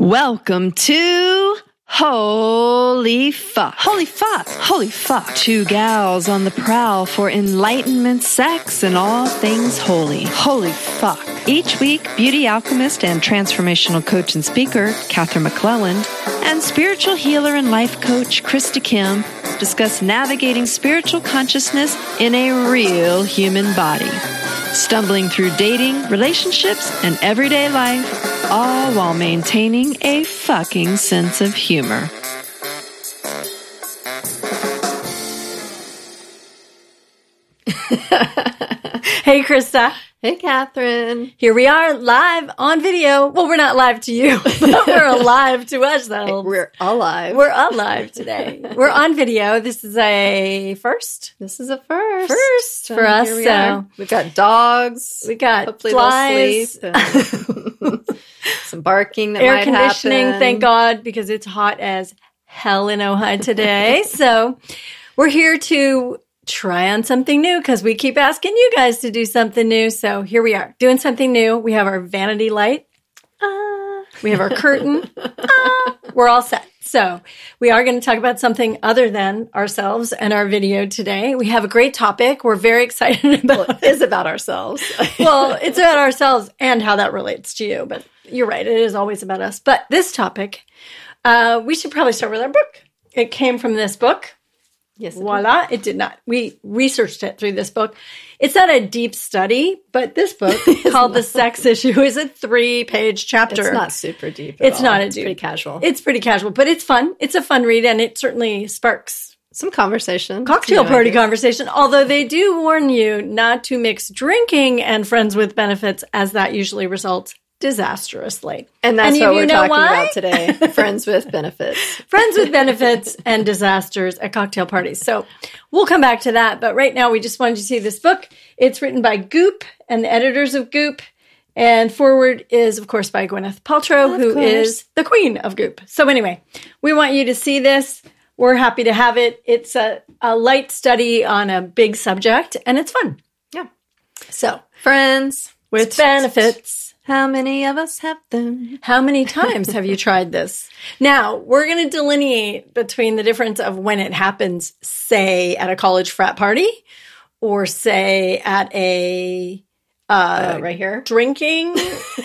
Welcome to Holy Fuck. Holy Fuck. Holy Fuck. Two gals on the prowl for enlightenment, sex, and all things holy. Holy Fuck. Each week, beauty alchemist and transformational coach and speaker, Katherine McClelland, and spiritual healer and life coach, Krista Kim, discuss navigating spiritual consciousness in a real human body. Stumbling through dating, relationships, and everyday life all while maintaining a fucking sense of humor. hey, Krista. Hey, Katherine. Here we are live on video. Well, we're not live to you, but we're alive to us, though. We're alive. We're alive today. we're on video. This is a first. This is a first. First for us. We so are. we've got dogs. we got Hopefully flies. they'll sleep. Some barking that air conditioning, happen. thank God, because it's hot as hell in Ojai today. so we're here to try on something new because we keep asking you guys to do something new. So here we are doing something new. We have our vanity light. Ah. we have our curtain. Ah. we're all set. So we are going to talk about something other than ourselves and our video today. We have a great topic. We're very excited about Well, it is about ourselves. well, it's about ourselves and how that relates to you. But you're right; it is always about us. But this topic, uh, we should probably start with our book. It came from this book. Yes. it Voila! It did not. We researched it through this book. It's not a deep study, but this book called "The Sex Issue" is a three-page chapter. It's not super deep. at It's all. not a It's deep- pretty casual. It's pretty casual, but it's fun. It's a fun read, and it certainly sparks Some conversation. cocktail party ideas. conversation. Although they do warn you not to mix drinking and friends with benefits, as that usually results disastrously. And that's And what we're talking why? about today. Friends with benefits. Friends with benefits and disasters at cocktail parties. So we'll come back to that. But right now, we just wanted you to see this book. It's written by Goop and the editors of Goop. And forward is, of course, by Gwyneth Paltrow, Of who course. is the queen of Goop. So, anyway, we want you to see this. We're happy to have it. It's a, a light study on a big subject, and it's fun. Yeah. So, Friends. with benefits. How many of us have them? How many times have you tried this? Now, we're going to delineate between the difference of when it happens, say, at a college frat party or, say, at a uh, right here. drinking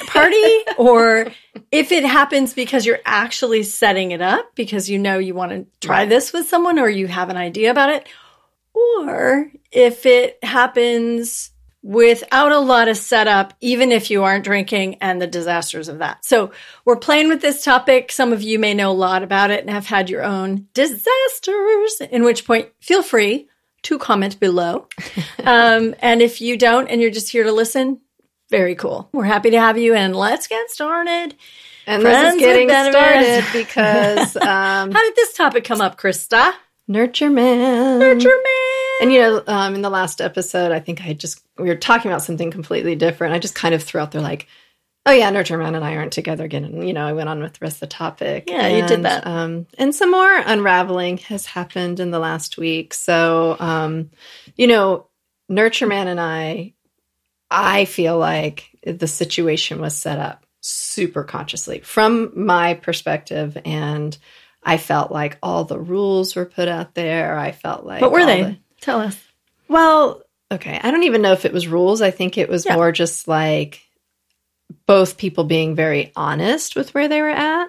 party, or if it happens because you're actually setting it up because you know you want to try Right. this with someone or you have an idea about it, or if it happens without a lot of setup, even if you aren't drinking and the disasters of that. So we're playing with this topic. Some of you may know a lot about it and have had your own disasters, in which point feel free to comment below. um, and if you don't and you're just here to listen, very cool. We're happy to have you and let's get started. And Friends this is getting started because um, How did this topic come up, Krista? Nurture man. Nurture man. And you know, um, in the last episode, I think I just we were talking about something completely different. I just kind of threw out there like, "Oh yeah, nurture man and I aren't together again." And you know, I went on with the rest of the topic. Yeah, you did that. Um, and some more unraveling has happened in the last week. So, um, you know, nurture man and I, I feel like the situation was set up super consciously from my perspective and. I felt like all the rules were put out there. I felt like What were they? the- Tell us. well, okay. I don't even know if it was rules. I think it was Yeah. more just like both people being very honest with where they were at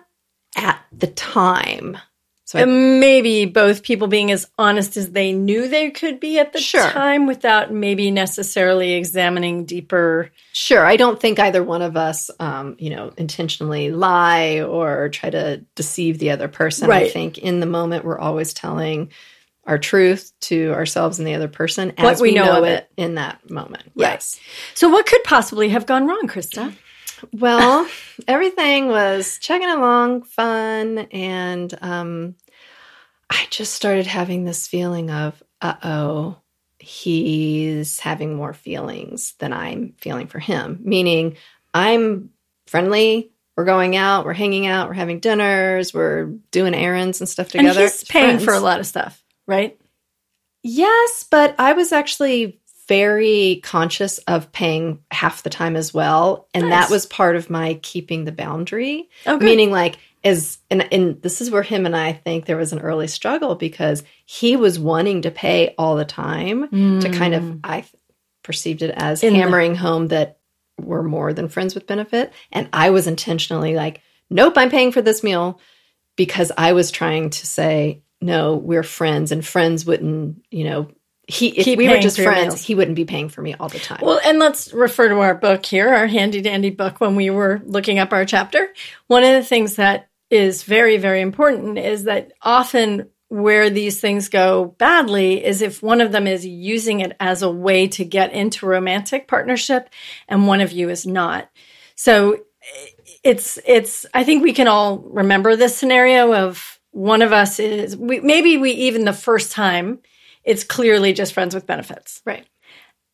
at the time. So I, And maybe both people being as honest as they knew they could be at the Sure. time without maybe necessarily examining deeper. sure, I don't think either one of us, um, you know, intentionally lie or try to deceive the other person. I think in the moment we're always telling our truth to ourselves and the other person as What we we, know know, it, it. in that moment. Right. Yes. So, what could possibly have gone wrong, Krista? Well, everything was chugging along, fun, and um, I just started having this feeling of, uh oh, he's having more feelings than I'm feeling for him. Meaning, I'm friendly. We're going out. We're hanging out. We're having dinners. We're doing errands and stuff together. and he's paying Friends. for a lot of stuff, right? Yes, but I was actually very conscious of paying half the time as well. And Nice. that was part of my keeping the boundary. Good. Meaning like as and, and this is where him and I think there was an early struggle because he was wanting to pay all the time to kind of mm. I perceived it as In the- hammering home that we're more than friends with benefit. And I was intentionally like, nope, I'm paying for this meal because I was trying to say, no, we're friends and friends wouldn't, you know, he if Keep we were just friends, he wouldn't be paying for me all the time. Well, and let's refer to our book here, our handy dandy book, when we were looking up our chapter. One of the things that is very, very important is that often where these things go badly is if one of them is using it as a way to get into romantic partnership and one of you is not. So it's it's I think we can all remember this scenario of one of us is we, maybe we even the first time it's clearly just friends with benefits right.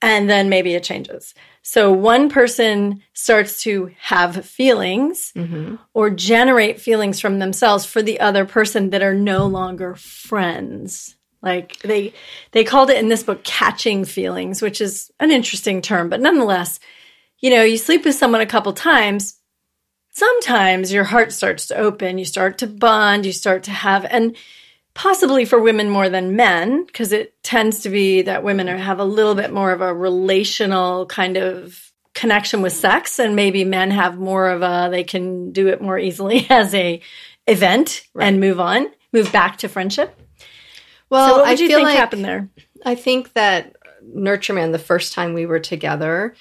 and then maybe it changes. So one person starts to have feelings Mm-hmm. or generate feelings from themselves for the other person that are no longer friends. Like they they called it in this book catching feelings, which is an interesting term, but nonetheless, you know, you sleep with someone a couple times, sometimes your heart starts to open, you start to bond, you start to have and possibly for women more than men because it tends to be that women are, have a little bit more of a relational kind of connection with sex and maybe men have more of a they can do it more easily as a event and move on move back to friendship. Well, so what would I you feel think like happened there? I think that Nurture Man, the first time we were together,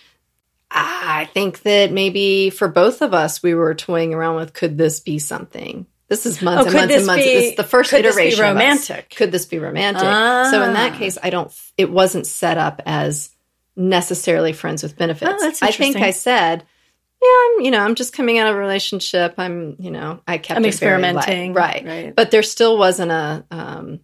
I think that maybe for both of us, we were toying around with could this be something? This is months Oh, and months and months. be- this is the first could this be iteration. romantic? Could this be romantic? So in that Ah. case, I don't. It wasn't set up as necessarily friends with benefits. Oh, I think. I said, yeah, I'm. You know, I'm just coming out of a relationship. I'm. You know, I kept I'm it very light. experimenting. right? Right. But there still wasn't a. Um,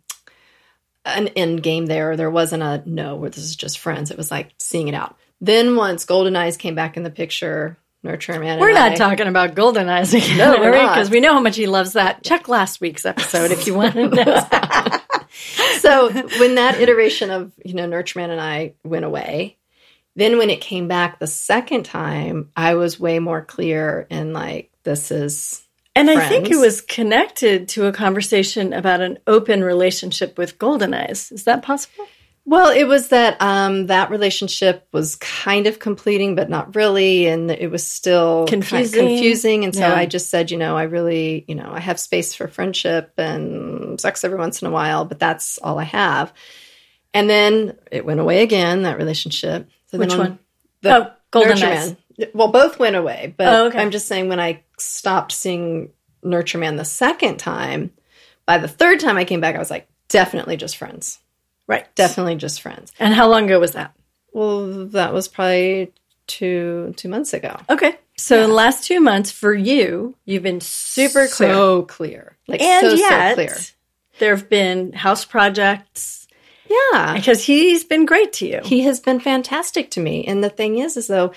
an end game there. There wasn't a no where this is just friends. It was like seeing it out. Then once Golden Eyes came back in the picture, Nurture Man. we're not I- talking about golden eyes again No, we're not. because we know how much he loves that check last week's episode if you want to know so when that iteration of you know Nurture Man and I went away, then when it came back the second time, I was way more clear and like this is And I think it was connected to a conversation about an open relationship with Golden Eyes. Is that possible? Well, it was that um that relationship was kind of completing, but not really, and it was still kind of Confusing. confusing. And so Yeah. I just said, you know, I really, you know, I have space for friendship and sex every once in a while, but that's all I have. And then it went away again. That relationship. So Which on- one? The Oh, Golden Man. Well, both went away, but Oh, okay. I'm just saying when I stopped seeing Nurture Man the second time, by the third time I came back, I was like, definitely just friends. Right. Definitely just friends. And how long ago was that? Well, that was probably two two months ago. Okay. So in the last two months for you, you've been super clear. So clear. Like and so, yet, so clear. there have been house projects Yeah. because he's been great to you. He has been fantastic to me. And the thing is, is though,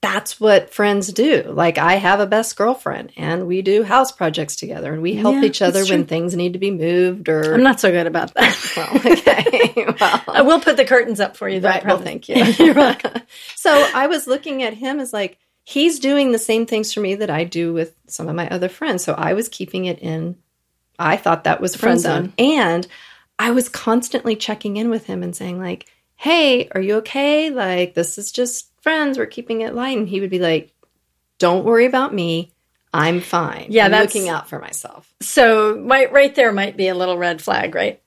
that's what friends do. Like I have a best girlfriend and we do house projects together and we help Yeah, each other when things need to be moved or I'm not so good about that. well, okay. well, I will put the curtains up for you. Though, right. Well, thank you. You're welcome. so I was looking at him as like he's doing the same things for me that I do with some of my other friends. So I was keeping it in. I thought that was friend Friend zone, and I was constantly checking in with him and saying like, "Hey, are you okay? Like this is just friends. We're keeping it light." And he would be like, "Don't worry about me. I'm fine. Yeah, I'm that's- looking out for myself. So right, right there might be a little red flag, right?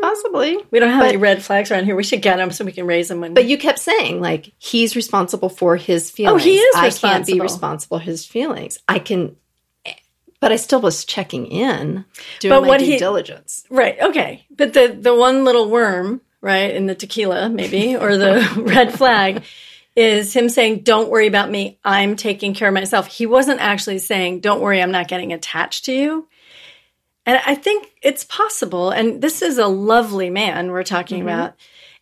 Possibly." We don't have But- any red flags around here. We should get them so we can raise them. When But you kept saying like he's responsible for his feelings. Oh, he is I can't be responsible. responsible for his feelings. I can, but I still was checking in, doing But my what due he- diligence. Right. Okay. But the the one little worm, right, in the tequila, maybe, or the red flag, is him saying, "Don't worry about me. I'm taking care of myself." He wasn't actually saying, "Don't worry, I'm not getting attached to you." And I think it's possible. And this is a lovely man we're talking mm-hmm. about.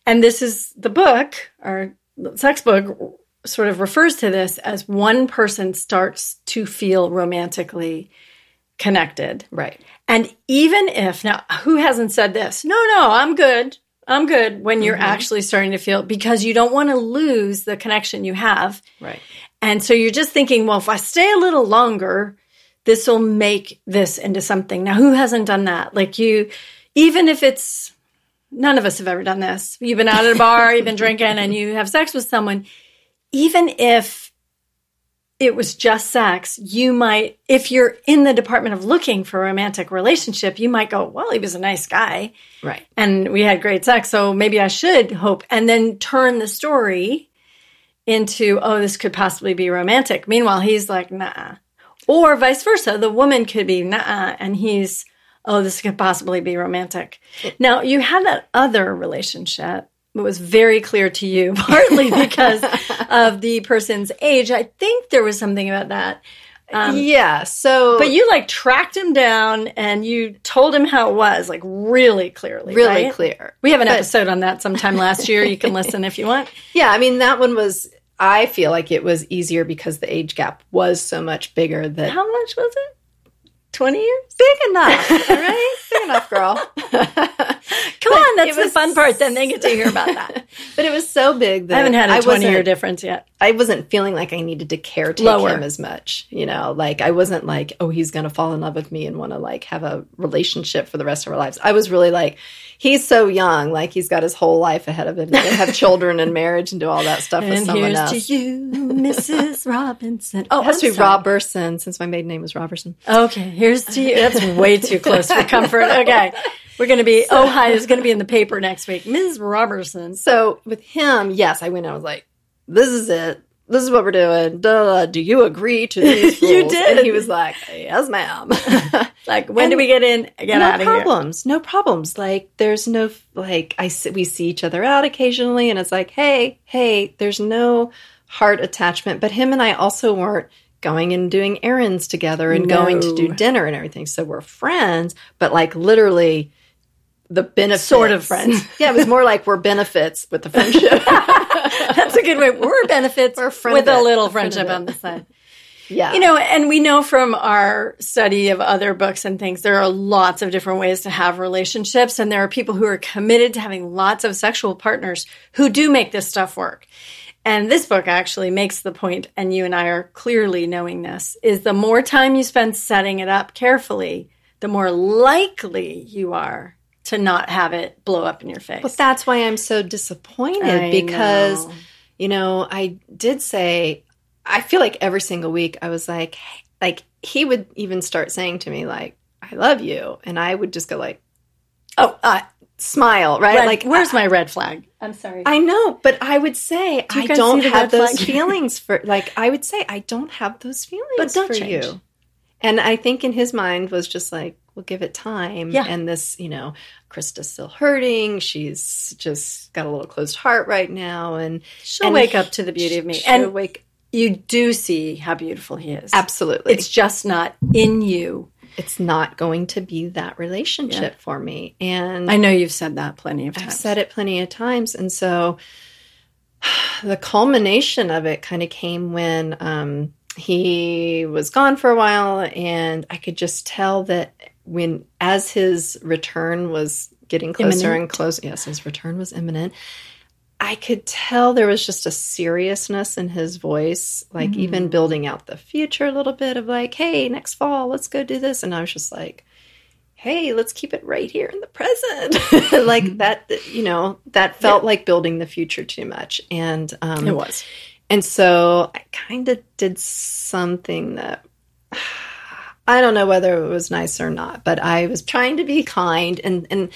And this is the book, our sex book, sort of refers to this as one person starts to feel romantically connected. Right. And even if, now, who hasn't said this? No, no, I'm good. I'm good when you're Mhm. actually starting to feel because you don't want to lose the connection you have. Right. And so you're just thinking, well, if I stay a little longer, this will make this into something. Now, who hasn't done that? Like you, even if it's none of us have ever done this. You've been out at a bar, you've been drinking, and you have sex with someone. Even if it was just sex, you might, if you're in the department of looking for a romantic relationship, you might go, well, he was a nice guy Right. and we had great sex, so maybe I should hope, and then turn the story into, oh, this could possibly be romantic. Meanwhile, he's like, nah. Or vice versa. The woman could be, nah, and he's, oh, this could possibly be romantic. Now, you had that other relationship. It was very clear to you, partly because of the person's age. I think there was something about that. Um, yeah. So, but you like tracked him down and you told him how it was, like really clearly. really right? clear. We have an But- episode on that sometime last year. You can listen if you want. Yeah, I mean that one was. I feel like it was easier because the age gap was so much bigger that How much was it? 20 years? big enough, all right? Big enough, girl. Come on, that's it the was- fun part. Then they get to hear about that. but it was so big that I haven't had a I 20 year difference yet. I wasn't feeling like I needed to caretake Lower. him as much. You know, like I wasn't like, oh, he's going to fall in love with me and want to like have a relationship for the rest of our lives. I was really like, he's so young, like he's got his whole life ahead of him to have children and marriage and do all that stuff and with someone here's else. to you, Mrs. Robinson. Oh, it has I'm to be sorry. Robertson since my maiden name was Robertson. Okay, here's to you. That's way too close for comfort. Okay. We're going to be, oh, hi, it's going to be in the paper next week. Ms. Robertson. So with him, yes, I went. and I was like, "This is it. This is what we're doing. Duh, do you agree to these You did. And he was like, "Yes, ma'am." Like, when And do we get in? Get no out of here. problems. No problems. Like there's no like I we see each other out occasionally, and it's like, hey, hey. There's no heart attachment. But him and I also weren't going and doing errands together and going to do dinner and everything. So we're friends, but like literally. The benefits, Sort of friends. yeah, it was more like we're benefits with the friendship. That's a good way. We're benefits We're with a little friendship on the side. yeah, You know, and we know from our study of other books and things, there are lots of different ways to have relationships. And there are people who are committed to having lots of sexual partners who do make this stuff work. And this book actually makes the point, and you and I are clearly knowing this, is the more time you spend setting it up carefully, the more likely you are to not have it blow up in your face. But that's why I'm so disappointed I because, know. you know, I did say, I feel like every single week I was like, like he would even start saying to me, like, I love you. And I would just go, like, oh, uh, smile, right? red- like, where's I, my red flag? I'm sorry. I know, but I would say, Do I don't have those feelings for, like, I would say, I don't have those feelings But don't for change. you. And I think in his mind was just like, we'll give it time. Yeah. And this, you know, Krista's still hurting. She's just got a little closed heart right now. And She'll and wake up to the beauty of me. And wake you do see how beautiful he is. absolutely. It's just not in you. it's not going to be that relationship for me. And I know you've said that plenty of times. I've said it plenty of times. And so the culmination of it kind of came when um, he was gone for a while. And I could just tell that when, as his return was getting closer Imminent. and closer, yes, his return was imminent. I could tell there was just a seriousness in his voice, like Mm. even building out the future a little bit of like, hey, next fall, let's go do this. And I was just like, hey, let's keep it right here in the present. like that, you know, that felt like building the future too much. And, um, it was. and so I kind of did something that I don't know whether it was nice or not, but I was trying to be kind. And, and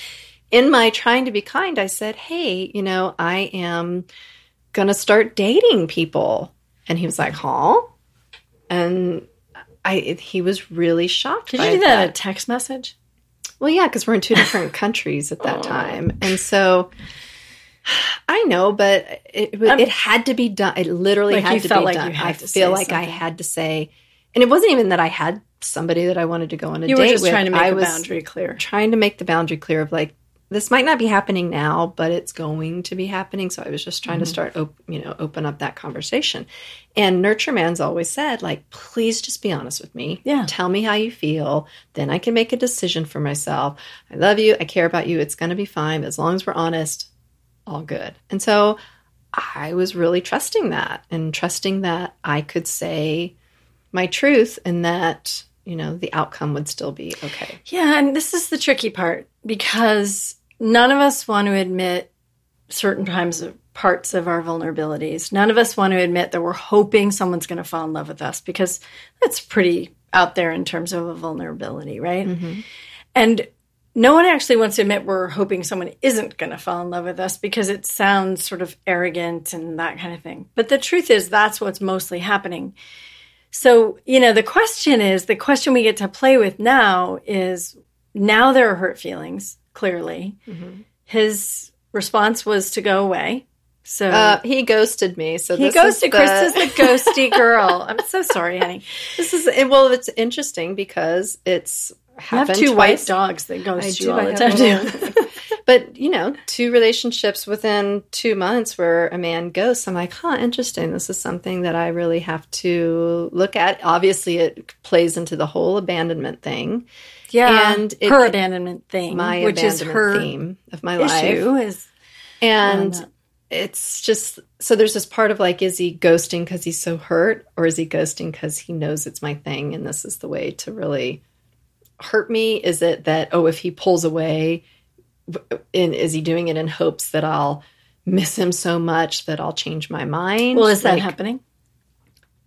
in my trying to be kind, I said, Hey, you know, I am going to start dating people. And he was like, Huh? And I, he was really shocked. Did by you do that a text message? well, yeah, because we're in two different countries at that time, and so I know, but it it, Um, it had to be done. It literally Like had to be like done. I to feel like I had to say, and it wasn't even that I had somebody that I wanted to go on a You date were just with. trying to make I was boundary clear. trying to make the boundary clear of like this might not be happening now, but it's going to be happening. So I was just trying to mm-hmm. start, op- you know, open up that conversation. And Nurture Man's always said, like, please just be honest with me. Yeah. Tell me how you feel. Then I can make a decision for myself. I love you. I care about you. It's going to be fine. As long as we're honest, all good. And so I was really trusting that and trusting that I could say my truth and that, you know, the outcome would still be okay. Yeah, and this is the tricky part because none of us want to admit certain times of parts of our vulnerabilities. None of us want to admit that we're hoping someone's going to fall in love with us because that's pretty out there in terms of a vulnerability, right? Mm-hmm. And no one actually wants to admit we're hoping someone isn't going to fall in love with us because it sounds sort of arrogant and that kind of thing. But the truth is, that's what's mostly happening. So, you know, the question is the question we get to play with now is now there are hurt feelings, clearly. His response was to go away. So Uh, he ghosted me. So he is to the- Chris as the ghosty girl. I'm so sorry, honey. This is well, it's interesting because it's You have two twice. white dogs that ghost I you do, all I the time. a too. little- but you know, two relationships within two months where a man ghosts. I'm like, huh, interesting. This is something that I really have to look at. Obviously, it plays into the whole abandonment thing, yeah, And it- her abandonment thing, my which is abandonment her theme of my life. issue, is And Um, it's just so there's this part of like, is he ghosting because he's so hurt, or is he ghosting because he knows it's my thing and this is the way to really hurt me? Is it that oh, if he pulls away, is he doing it in hopes that I'll miss him so much that I'll change my mind? well, is that Like, happening?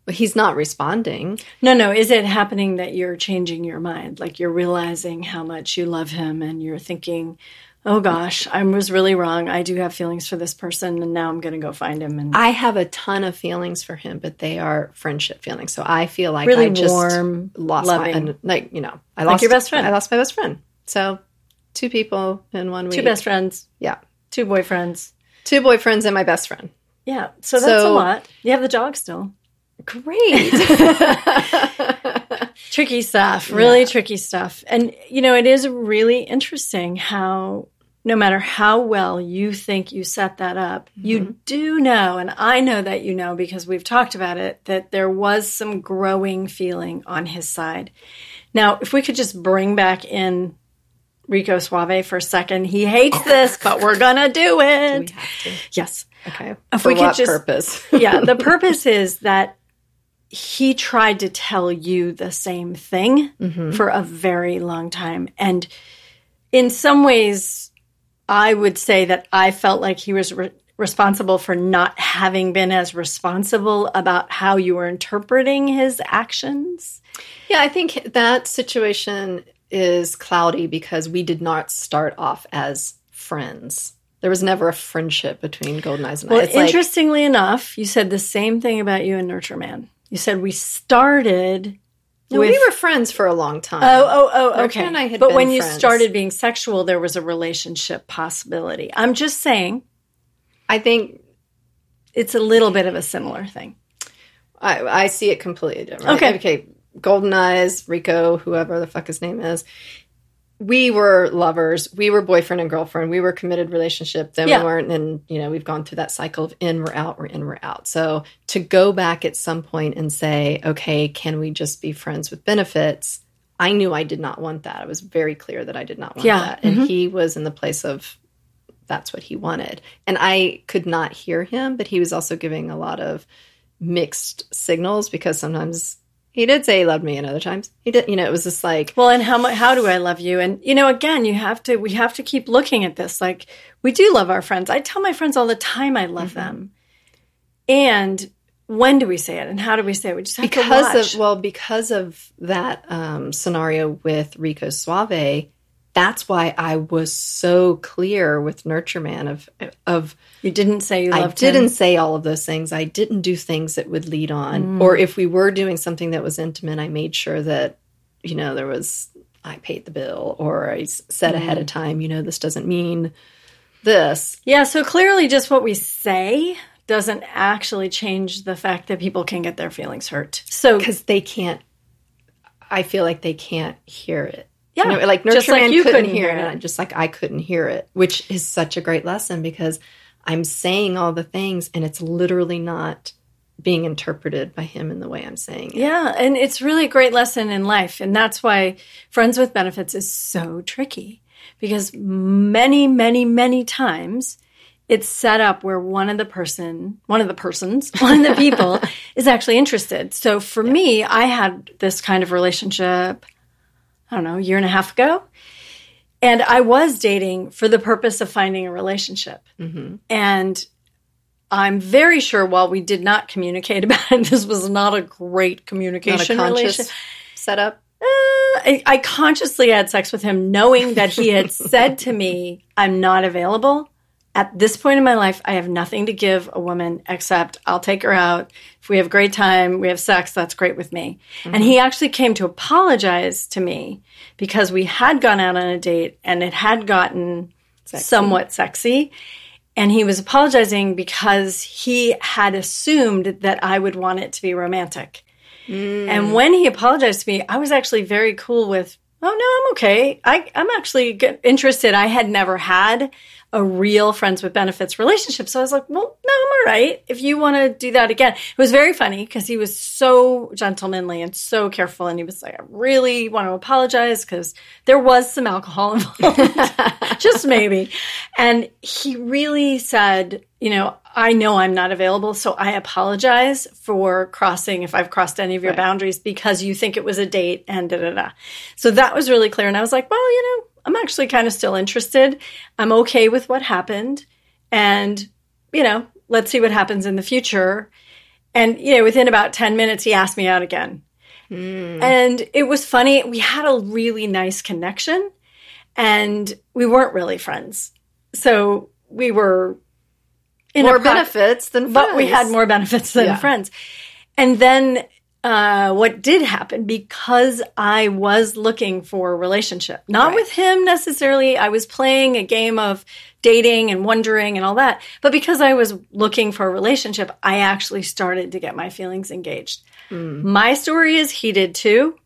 He's not responding. No, no. Is it happening that you're changing your mind? Like you're realizing how much you love him and you're thinking, oh gosh, I was really wrong. I do have feelings for this person and now I'm going to go find him. And I have a ton of feelings for him, but they are friendship feelings. So I feel like Really I just warm, lost loving. my and, like you know I Like your best friend. I lost my best friend. So two people in one week. two best friends, Yeah, two boyfriends. two boyfriends and my best friend. Yeah. So that's a lot. You have the dog still. Great. tricky stuff, really tricky stuff. And, you know, it is really interesting how no matter how well you think you set that up, you mm-hmm. do know, and I know that you know because we've talked about it, that there was some growing feeling on his side. Now, if we could just bring back in Rico Suave for a second, he hates this, but we're going to do it. Yes. okay. If For we could just- purpose? yeah, the purpose is that he tried to tell you the same thing mm-hmm. for a very long time. And in some ways, I would say that I felt like he was re- responsible for not having been as responsible about how you were interpreting his actions. yeah, I think that situation is cloudy because we did not start off as friends. There was never a friendship between Golden Eyes and Well, I. It's like, interestingly enough, you said the same thing about you and Nurture Man. You said we started no, with we were friends for a long time. Oh, oh, oh, Nurture okay. and I had but when you friends. started being sexual, there was a relationship possibility. I'm just saying I think it's a little bit of a similar thing. I, I see it completely different. Okay. Okay. Golden Eyes, Rico, whoever the fuck his name is. We were lovers. We were boyfriend and girlfriend. We were committed relationship. Then Yeah. we weren't. And, you know, we've gone through that cycle of in, we're out, we're in, we're out. So to go back at some point and say, okay, can we just be friends with benefits? I knew I did not want that. I was very clear that I did not want Yeah. that. And mm-hmm. he was in the place of that's what he wanted. And I could not hear him, but he was also giving a lot of mixed signals because sometimes he did say he loved me and other times he did you know it was just like Well, and how mu- how do I love you? And you know, again, you have to we have to keep looking at this. Like we do love our friends. I tell my friends all the time I love them. And when do we say it, and how do we say it? We just have to watch. because of well because of that um, scenario with rico suave that's why i was so clear with nurture man of of you didn't say you I didn't him. say all of those things. I didn't do things that would lead on. Mm. Or if we were doing something that was intimate, I made sure that, you know, there was, I paid the bill or I said ahead Mm. of time, you know, this doesn't mean this. Yeah, so clearly just what we say doesn't actually change the fact that people can get their feelings hurt. So Because they can't, I feel like they can't hear it. Yeah, You know, like Nurture just like Man you couldn't, couldn't hear it, it. just like I couldn't hear it, which is such a great lesson because I'm saying all the things and it's literally not being interpreted by him in the way I'm saying it. Yeah, and it's really a great lesson in life. And that's why Friends with Benefits is so tricky because many, many, many times it's set up where one of the person, one of the persons, one of the people is actually interested. So for me, I had this kind of relationship, I don't know, a year and a half ago. And I was dating for the purpose of finding a relationship. Mm-hmm. And I'm very sure while we did not communicate about it, this was not a great Not communication relationship. conscious setup. Uh, I, I consciously had sex with him knowing that he had said to me, I'm not available. At this point in my life, I have nothing to give a woman except I'll take her out. If we have a great time, we have sex, that's great with me. And mm-hmm. he actually came to apologize to me because we had gone out on a date and it had gotten somewhat sexy. And he was apologizing because he had assumed that I would want it to be romantic. Mm. And when he apologized to me, I was actually very cool with, oh, no, I'm okay. I, I'm actually interested. I had never had a real friends with benefits relationship. So I was like, well, no, I'm all right. If you want to do that again. It was very funny because he was so gentlemanly and so careful. And he was like, I really want to apologize because there was some alcohol involved, just maybe. And he really said, you know, I know I'm not available, so I apologize for crossing if I've crossed any of your boundaries because you think it was a date and da da da. So that was really clear. And I was like, well, you know, I'm actually kind of still interested. I'm okay with what happened. And, you know, let's see what happens in the future. And, you know, within about 10 minutes, he asked me out again. Hmm. And it was funny. We had a really nice connection and we weren't really friends. So we were in More a pro- benefits than but we had more benefits than Yeah. friends. And then uh, what did happen because I was looking for a relationship, not Right. with him necessarily. I was playing a game of dating and wondering and all that, but because I was looking for a relationship, I actually started to get my feelings engaged. My story is he did too.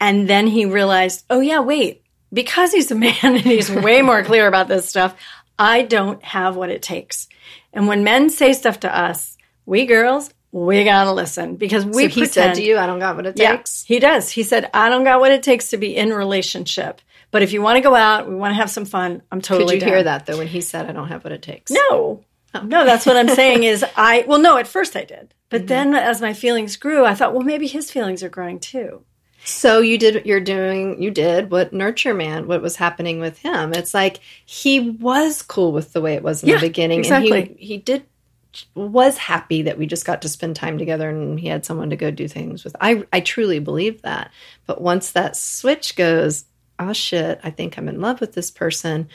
And then he realized, oh, yeah, wait, because he's a man and he's way more clear about this stuff, I don't have what it takes. And when men say stuff to us, we girls, we gotta listen because we So he pretend. said to you, I don't got what it Yeah, takes. he does. He said, I don't got what it takes to be in relationship. But if you want to go out, we want to have some fun, I'm totally Could you down. hear that though when he said, I don't have what it takes? No. No, that's what I'm saying is I well no, at first I did. But Mm-hmm. then as my feelings grew, I thought, well maybe his feelings are growing too. So you did what you're doing you did what nurture man what was happening with him. It's like he was cool with the way it was in Yeah, the beginning and he he did was happy that we just got to spend time together and he had someone to go do things with. I I truly believe that. But once that switch goes, oh shit, I think I'm in love with this person.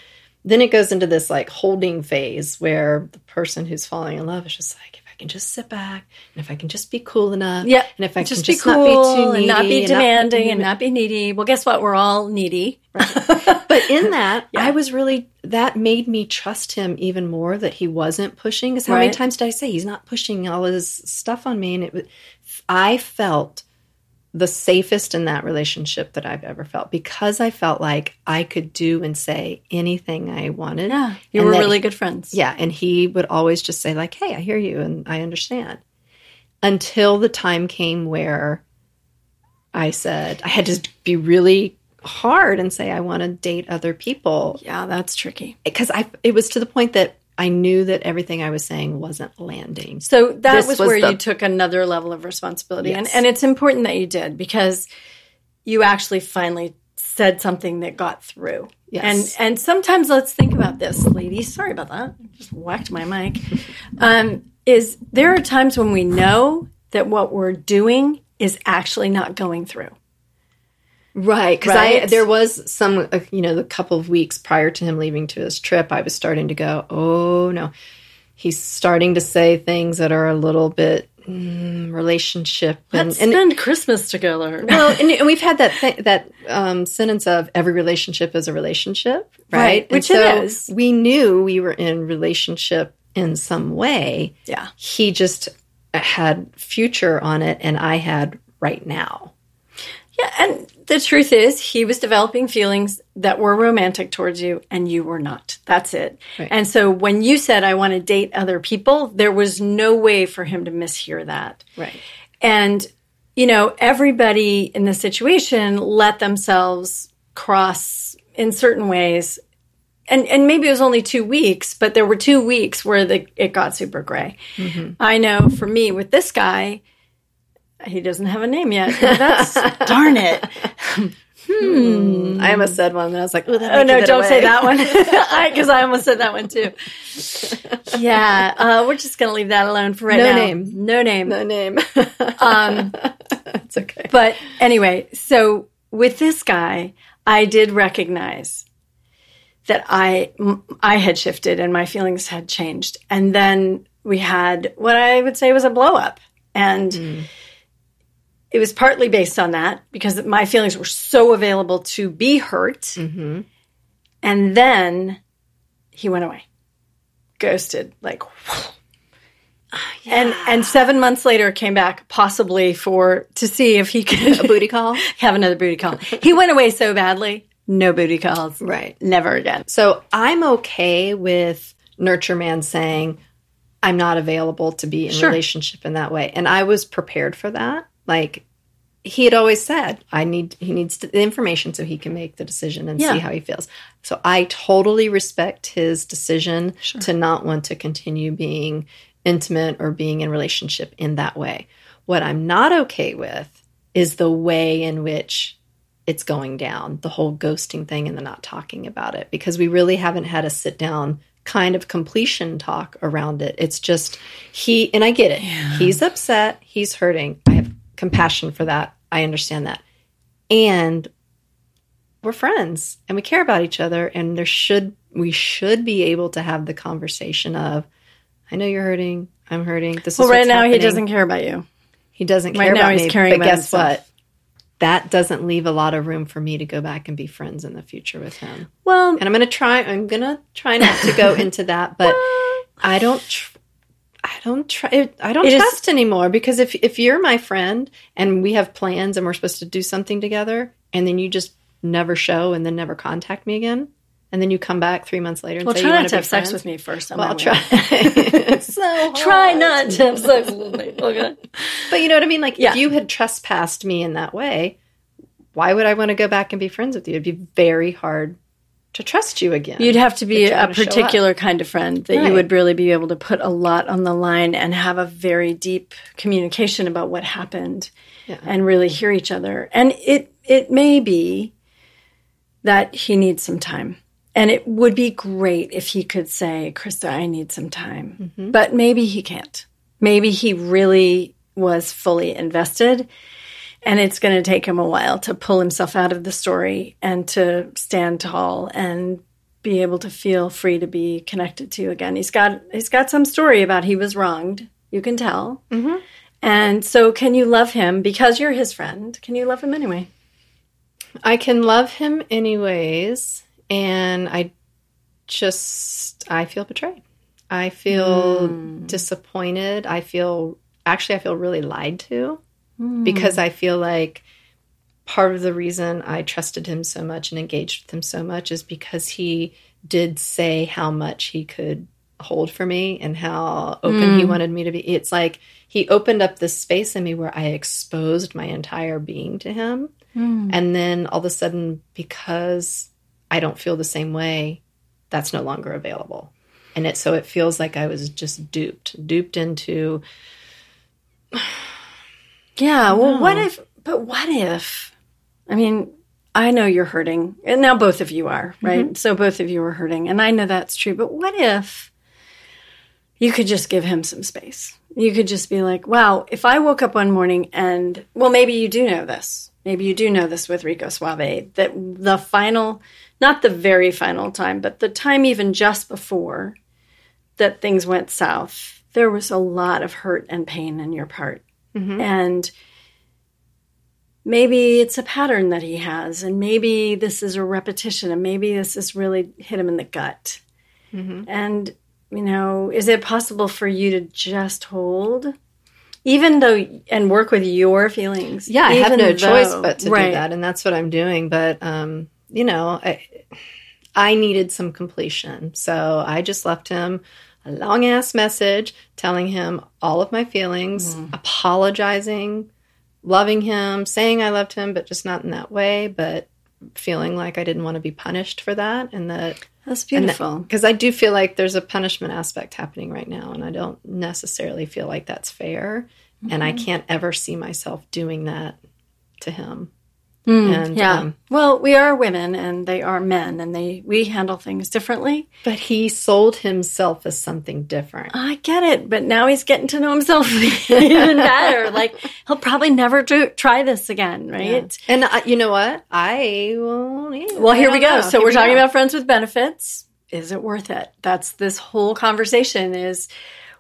Then it goes into this like holding phase where the person who's falling in love is just like, if I can just sit back and if I can just be cool enough, Yeah. and if I just can be just cool not be too needy and not be and demanding and not be needy. Well guess what? We're all needy. But in that, Yeah. I was really that made me trust him even more that he wasn't pushing. Because how many times did I say he's not pushing all his stuff on me? And it, I felt the safest in that relationship that I've ever felt because I felt like I could do and say anything I wanted. Yeah. You were that- really good friends. Yeah, and he would always just say like, "Hey, I hear you and I understand." Until the time came where I said I had to be really hard and say I want to date other people Yeah, that's tricky. because I it was to the point that I knew that everything I was saying wasn't landing. So that was, was where the- you took another level of responsibility. And, and it's important that you did because you actually finally said something that got through. Yes. And and sometimes let's think about this, ladies. Sorry about that. I just whacked my mic. Um, is there are times when we know that what we're doing is actually not going through. Right, because I there was some uh, you know the couple of weeks prior to him leaving to his trip, I was starting to go, oh no, he's starting to say things that are a little bit mm, relationship and, Let's and spend Christmas together. well, and, and we've had that th- that um, sentence of every relationship is a relationship, right? Right, And which so is. We knew we were in relationship in some way. Yeah. He just had future on it, and I had right now. Yeah, and the truth is, he was developing feelings that were romantic towards you, and you were not. That's it. Right. And so when you said, I want to date other people, there was no way for him to mishear that. Right. And, you know, everybody in the situation let themselves cross in certain ways. And, and maybe it was only two weeks, but there were two weeks where the, it got super gray. Mm-hmm. I know for me with this guy, he doesn't have a name yet. That's darn it. I almost said one, and I was like, "Oh, Oh no! Don't say that one because I, almost said that one too. Yeah, uh, we're just gonna leave that alone for right No now. No name. No name. No name. Um, it's okay. but anyway, so with this guy, I did recognize that I I had shifted and my feelings had changed, and then we had what I would say was a blow up, and it was partly based on that because my feelings were so available to be hurt, Mm-hmm. and then he went away, ghosted, like. And and seven months later came back possibly for to see if he could A booty call. have another booty call. He went away so badly, no booty calls. Right. Never again. So I'm okay with Nurture Man saying, I'm not available to be in Sure. relationship in that way. And I was prepared for that. Like he had always said, I need he needs the information so he can make the decision and Yeah. see how he feels. So I totally respect his decision to not want to continue being intimate or being in relationship in that way. What I'm not okay with is the way in which it's going down, the whole ghosting thing and the not talking about it, because we really haven't had a sit down kind of completion talk around it. It's just he, and I get it. He's upset, he's hurting. I compassion for that. I understand that. And we're friends and we care about each other and there should we should be able to have the conversation of I know you're hurting, I'm hurting. This Well, is right what's now he doesn't care about you. He doesn't care Right now about he's me. caring but about guess himself. what? That doesn't leave a lot of room for me to go back and be friends in the future with him. Well, And I'm going to try. I'm going to try not to go into that, but I don't. Tr- I don't try. I don't It is- trust anymore because if if you're my friend and we have plans and we're supposed to do something together, and then you just never show and then never contact me again, and then you come back three months later and well, say try you not want to have sex with me first. Well, I'll try. So. Try not to have sex with me. Okay. But you know what I mean? Like, Yeah. if you had trespassed me in that way, why would I want to go back and be friends with you? It'd be very hard to trust you again. You'd have to be a gonna show up. particular kind of friend that you would really be able to put a lot on the line and have a very deep communication about what happened Yeah. and really hear each other. And it it may be that he needs some time. And it would be great if he could say, Krista, I need some time. Mm-hmm. But maybe he can't. Maybe he really was fully invested and it's going to take him a while to pull himself out of the story and to stand tall and be able to feel free to be connected to you again. He's got he's got some story about he was wronged. You can tell. Mm-hmm. And so, can you love him because you're his friend? Can you love him anyway? I can love him anyways, and I just I feel betrayed. I feel disappointed. I feel actually I feel really lied to because I feel like part of the reason I trusted him so much and engaged with him so much is because he did say how much he could hold for me and how open he mm. wanted me to be. It's like he opened up this space in me where I exposed my entire being to him. Mm. And then all of a sudden, because I don't feel the same way, that's no longer available. And it so it feels like I was just duped, duped into Yeah. Well, what if? But what if? I mean, I know you're hurting, and now both of you are, right? Mm-hmm. So both of you are hurting, and I know that's true. But what if you could just give him some space? You could just be like, "Wow, if I woke up one morning and well, maybe you do know this. Maybe you do know this with Rico Suave that the final, not the very final time, but the time even just before that things went south, there was a lot of hurt and pain in your part." And maybe it's a pattern that he has, and maybe this is a repetition, and maybe this has really hit him in the gut. And, you know, is it possible for you to just hold? even though and work with your feelings. Yeah, I have no choice but to right. do that, and that's what I'm doing. But um, you know, I, I needed some completion, so I just left him a long ass message telling him all of my feelings, Mm-hmm. apologizing, loving him, saying I loved him, but just not in that way, but feeling like I didn't want to be punished for that, and that That's beautiful. because I do feel like there's a punishment aspect happening right now, and I don't necessarily feel like that's fair, and I can't ever see myself doing that to him. And, yeah. um, well, we are women and they are men and they we handle things differently. but he sold himself as something different. I get it, but now he's getting to know himself even better. Like he'll probably never do try this again, right? And I, you know what? I won't either. Well, here we go. know. So Here we're we talking go. about friends with benefits. Is it worth it? That's this whole conversation is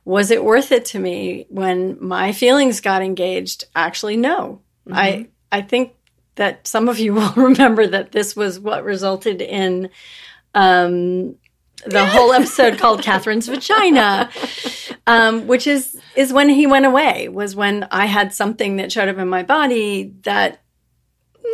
was it worth it to me when my feelings got engaged? Actually, no. I I think that some of you will remember that this was what resulted in um the whole episode called Katherine's vagina, um, which is is when he went away. Was when I had something that showed up in my body that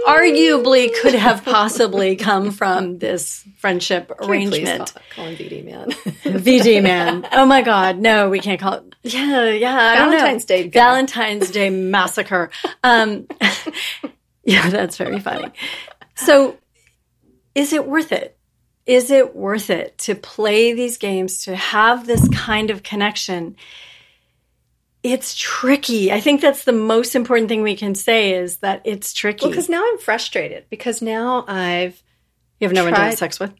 arguably could have possibly come from this friendship Can we please arrangement. Call, call him VD man. VD man. Oh my God. No, we can't call it. Yeah, yeah. I don't know. Valentine's Day. Valentine's Day massacre. Um, yeah, that's very funny. So, is it worth it? Is it worth it to play these games, to have this kind of connection? It's tricky. I think that's the most important thing we can say is that it's tricky. Well, because now I'm frustrated because now I've you have no one to have sex with.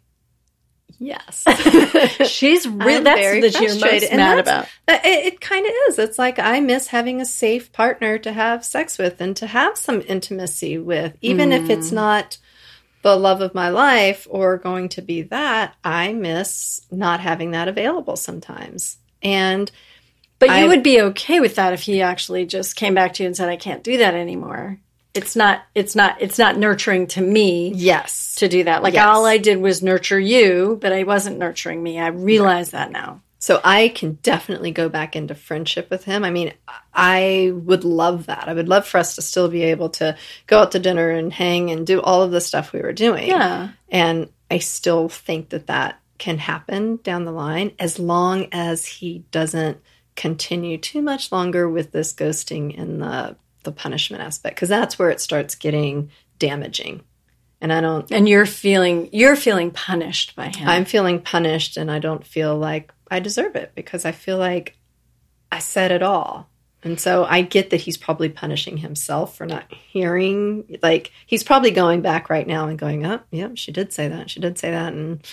Yes. She's really that's very that you're most and mad about. It, it kind of is. It's like I miss having a safe partner to have sex with and to have some intimacy with, even if it's Mm. not the love of my life or going to be that. I miss not having that available sometimes. And But you I- would be okay with that if he actually just came back to you and said, "I can't do that anymore." It's not. It's not. It's not nurturing to me yes, to do that. Like Yes. all I did was nurture you, but I wasn't nurturing me. I realize that now. So I can definitely go back into friendship with him. I mean, I would love that. I would love for us to still be able to go out to dinner and hang and do all of the stuff we were doing. Yeah. And I still think that that can happen down the line as long as he doesn't continue too much longer with this ghosting and the the punishment aspect because that's where it starts getting damaging. And I don't And you're feeling you're feeling punished by him. I'm feeling punished and I don't feel like I deserve it because I feel like I said it all. And so I get that he's probably punishing himself for not hearing. Like he's probably going back right now and going, "Oh, yeah, she did say that. She did say that," and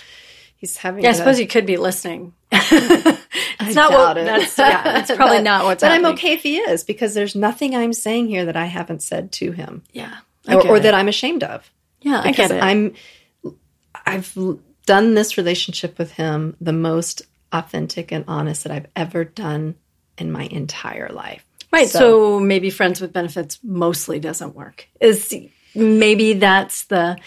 he's having. yeah, I a- suppose he could be listening. it's I not what it. that's yeah, that's probably But- not what's But I'm okay if he is because there's nothing I'm saying here that I haven't said to him Yeah. Or, or that I'm ashamed of Yeah, I get it. I'm I've done this relationship with him the most authentic and honest that I've ever done in my entire life. Right. So, maybe friends with benefits mostly doesn't work. Is maybe that's the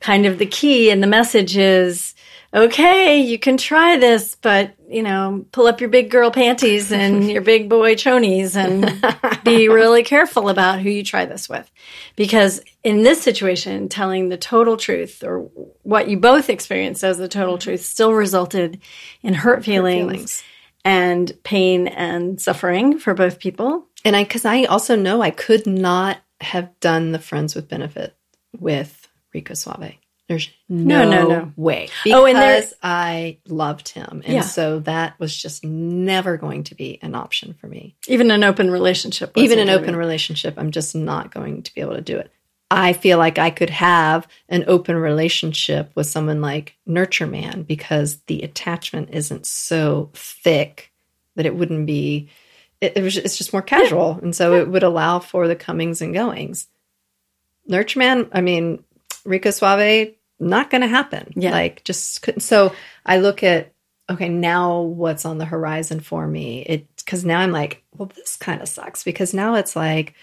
kind of the key and the message is okay, you can try this, but you know, pull up your big girl panties and your big boy chonies and be really careful about who you try this with. Because in this situation, telling the total truth or what you both experienced as the total mm-hmm. truth still resulted in hurt feelings, feelings. and pain and suffering for both people. And I cuz I also know I could not have done the friends with benefit with Rico Suave. There's no, No, no, no. way. Because Oh, and there- I loved him. And Yeah. so that was just never going to be an option for me. Even an open relationship. even an open relationship, I'm just not going to be able to do it. I feel like I could have an open relationship with someone like Nurture Man because the attachment isn't so thick that it wouldn't be. It, it was, it's just more casual, and so it would allow for the comings and goings. Nurture Man, I mean, Rico Suave, not going to happen. Yeah. like just couldn't. So I look at okay, now what's on the horizon for me? It because now I'm like, well, this kind of sucks because now it's like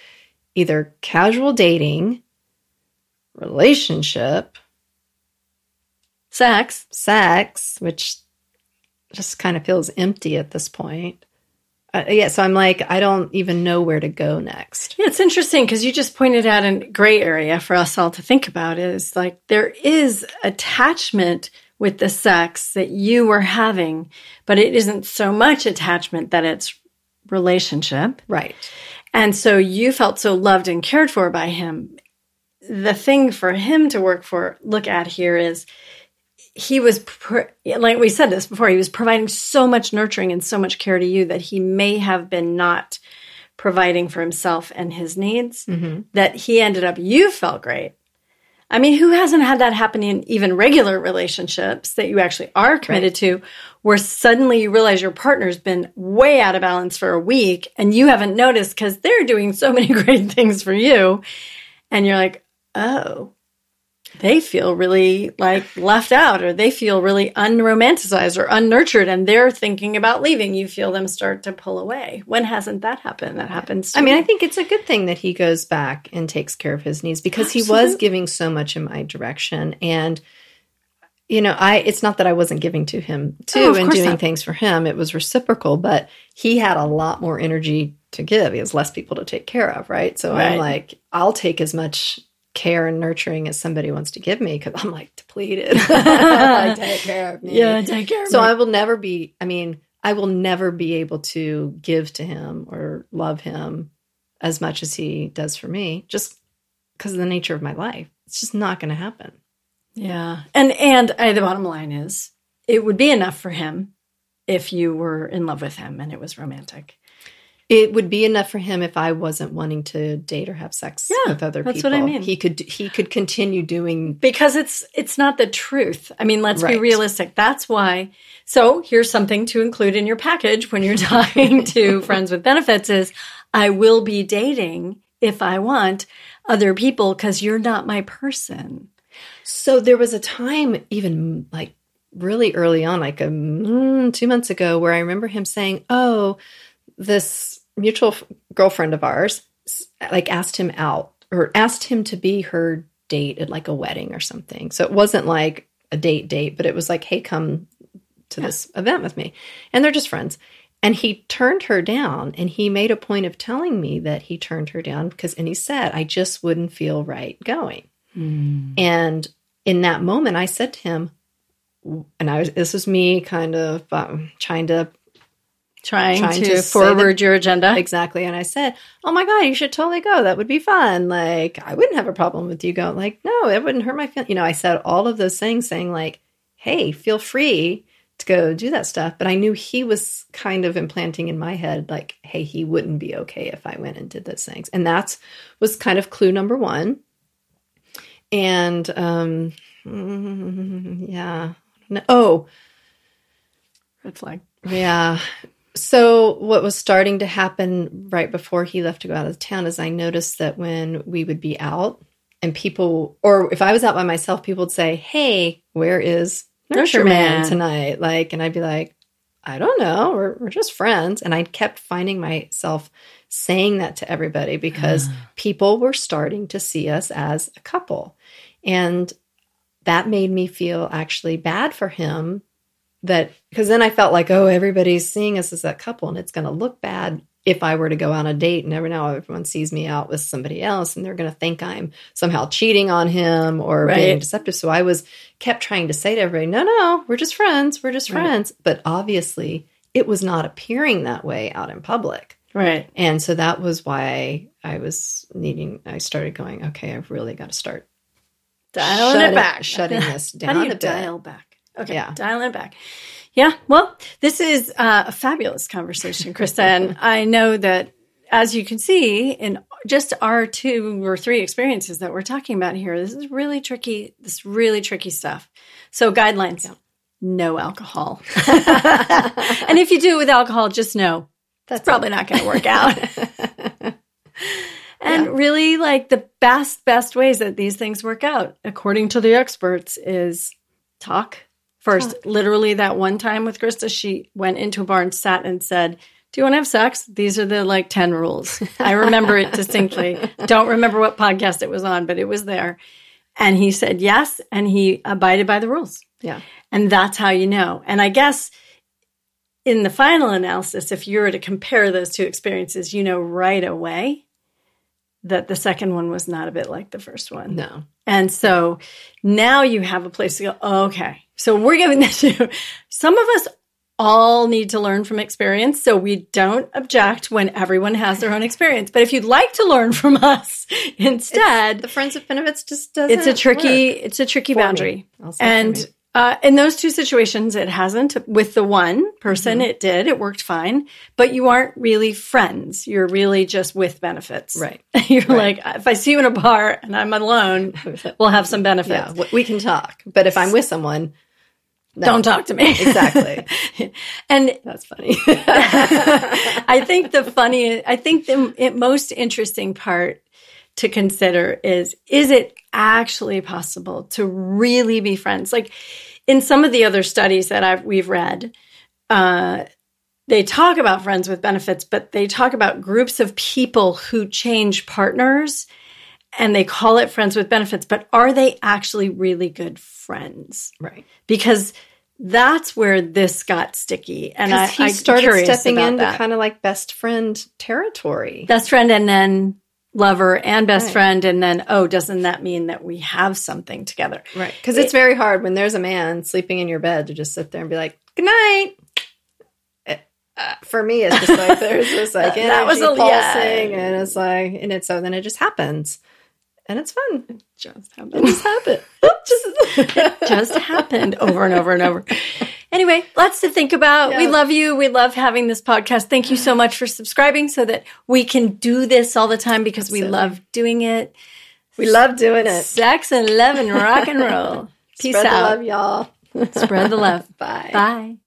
either casual dating, relationship, sex. sex, which just kind of feels empty at this point. Uh, yeah, so I'm like, I don't even know where to go next. Yeah, it's interesting because you just pointed out a gray area for us all to think about is like there is attachment with the sex that you were having, but it isn't so much attachment that it's relationship. Right. And so you felt so loved and cared for by him. The thing for him to work for, look at here is he was, like we said this before, he was providing so much nurturing and so much care to you that he may have been not providing for himself and his needs, mm-hmm. that he ended up, you felt great. I mean, who hasn't had that happen in even regular relationships that you actually are committed right. to, where suddenly you realize your partner's been way out of balance for a week and you haven't noticed because they're doing so many great things for you. And you're like, oh, they feel really like left out or they feel really unromanticized or unnurtured and they're thinking about leaving you feel them start to pull away when hasn't that happened that happens i mean i think it's a good thing that he goes back and takes care of his needs because Absolutely. he was giving so much in my direction and you know i it's not that i wasn't giving to him too oh, and doing not. things for him it was reciprocal but he had a lot more energy to give he has less people to take care of right so right. i'm like i'll take as much care and nurturing as somebody wants to give me because I'm like depleted. like, take care of me. Yeah, take care so me. I will never be, I mean, I will never be able to give to him or love him as much as he does for me just because of the nature of my life. It's just not going to happen. Yeah. And, and I, the bottom line is it would be enough for him if you were in love with him and it was romantic. It would be enough for him if I wasn't wanting to date or have sex yeah, with other that's people. That's what I mean. He could he could continue doing because it's it's not the truth. I mean, let's right. be realistic. That's why. So here's something to include in your package when you're talking to friends with benefits: is I will be dating if I want other people because you're not my person. So there was a time, even like really early on, like um, two months ago, where I remember him saying, "Oh." this mutual girlfriend of ours like asked him out or asked him to be her date at like a wedding or something. So it wasn't like a date date, but it was like, hey, come to yeah. this event with me. And they're just friends. And he turned her down and he made a point of telling me that he turned her down because, and he said, I just wouldn't feel right going. Mm. And in that moment, I said to him, and I was, this was me kind of um, trying to trying, trying to, to forward your agenda. Exactly. And I said, Oh my God, you should totally go. That would be fun. Like, I wouldn't have a problem with you going. Like, no, it wouldn't hurt my feelings. You know, I said all of those things saying, like, hey, feel free to go do that stuff. But I knew he was kind of implanting in my head, like, hey, he wouldn't be okay if I went and did those things. And that's was kind of clue number one. And um yeah. Oh. Red flag. Yeah. So, what was starting to happen right before he left to go out of town is I noticed that when we would be out and people, or if I was out by myself, people would say, Hey, where is Nurture Man tonight? Like, and I'd be like, I don't know. We're, we're just friends. And I kept finding myself saying that to everybody because ah. people were starting to see us as a couple. And that made me feel actually bad for him that because then I felt like, oh, everybody's seeing us as that couple, and it's going to look bad if I were to go on a date and every now everyone sees me out with somebody else, and they're going to think I'm somehow cheating on him or right. being deceptive. So I was kept trying to say to everybody, no, no, we're just friends, we're just right. friends. But obviously, it was not appearing that way out in public. Right. And so that was why I was needing, I started going, okay, I've really got to start dialing it back, shutting this down How do you a bit. Dial back. Okay, yeah. dialing it back. Yeah, well, this is uh, a fabulous conversation, Krista. and I know that, as you can see, in just our two or three experiences that we're talking about here, this is really tricky. This really tricky stuff. So, guidelines yeah. no alcohol. and if you do it with alcohol, just know that's probably not going to work out. and yeah. really, like the best, best ways that these things work out, according to the experts, is talk first. Literally, that one time with Krista, she went into a bar and sat and said, do you want to have sex? These are the like 10 rules. I remember it distinctly. Don't remember what podcast it was on, but it was there. And he said yes, and he abided by the rules. Yeah. And that's how you know. And I guess in the final analysis, if you were to compare those two experiences, you know right away that the second one was not a bit like the first one. No. And so now you have a place to go, oh, okay. So we're giving this to some of us all need to learn from experience. So we don't object when everyone has their own experience. But if you'd like to learn from us instead, The friends with benefits just doesn't. it's a tricky, work. it's a tricky For boundary. I'll say for And uh, in those two situations, it hasn't. With the one person, Mm-hmm. it did. It worked fine. But you aren't really friends. You're really just with benefits. Right. You're like, if I see you in a bar and I'm alone, we'll have some benefits. yeah, we can talk. But if I'm with someone, no. Don't talk to me. Exactly. and That's funny. I think the funny, I think the most interesting part to consider is is it actually possible to really be friends? Like in some of the other studies that I've we've read, uh, they talk about friends with benefits, but they talk about groups of people who change partners and they call it friends with benefits, but are they actually really good friends? right. Because that's where this got sticky. And I, he started stepping into that. kind of like best friend territory. best friend and then lover and best Right. friend and then oh doesn't that mean that we have something together Right. Because it's very hard when there's a man sleeping in your bed to just sit there and be like, good night. Uh, uh, for me, it's just like there's this like energy That was a- pulsing, yeah. and it's like, and it's so then it just happens, and it's fun. just It just happened. it just happened over and over and over. Anyway lots to think about. We love you. We love having this podcast. Thank you so much for subscribing so that we can do this all the time because we love doing it. We love doing it. sex and love and rock and roll. Peace Spread the out. love, y'all. spread the love. Bye. bye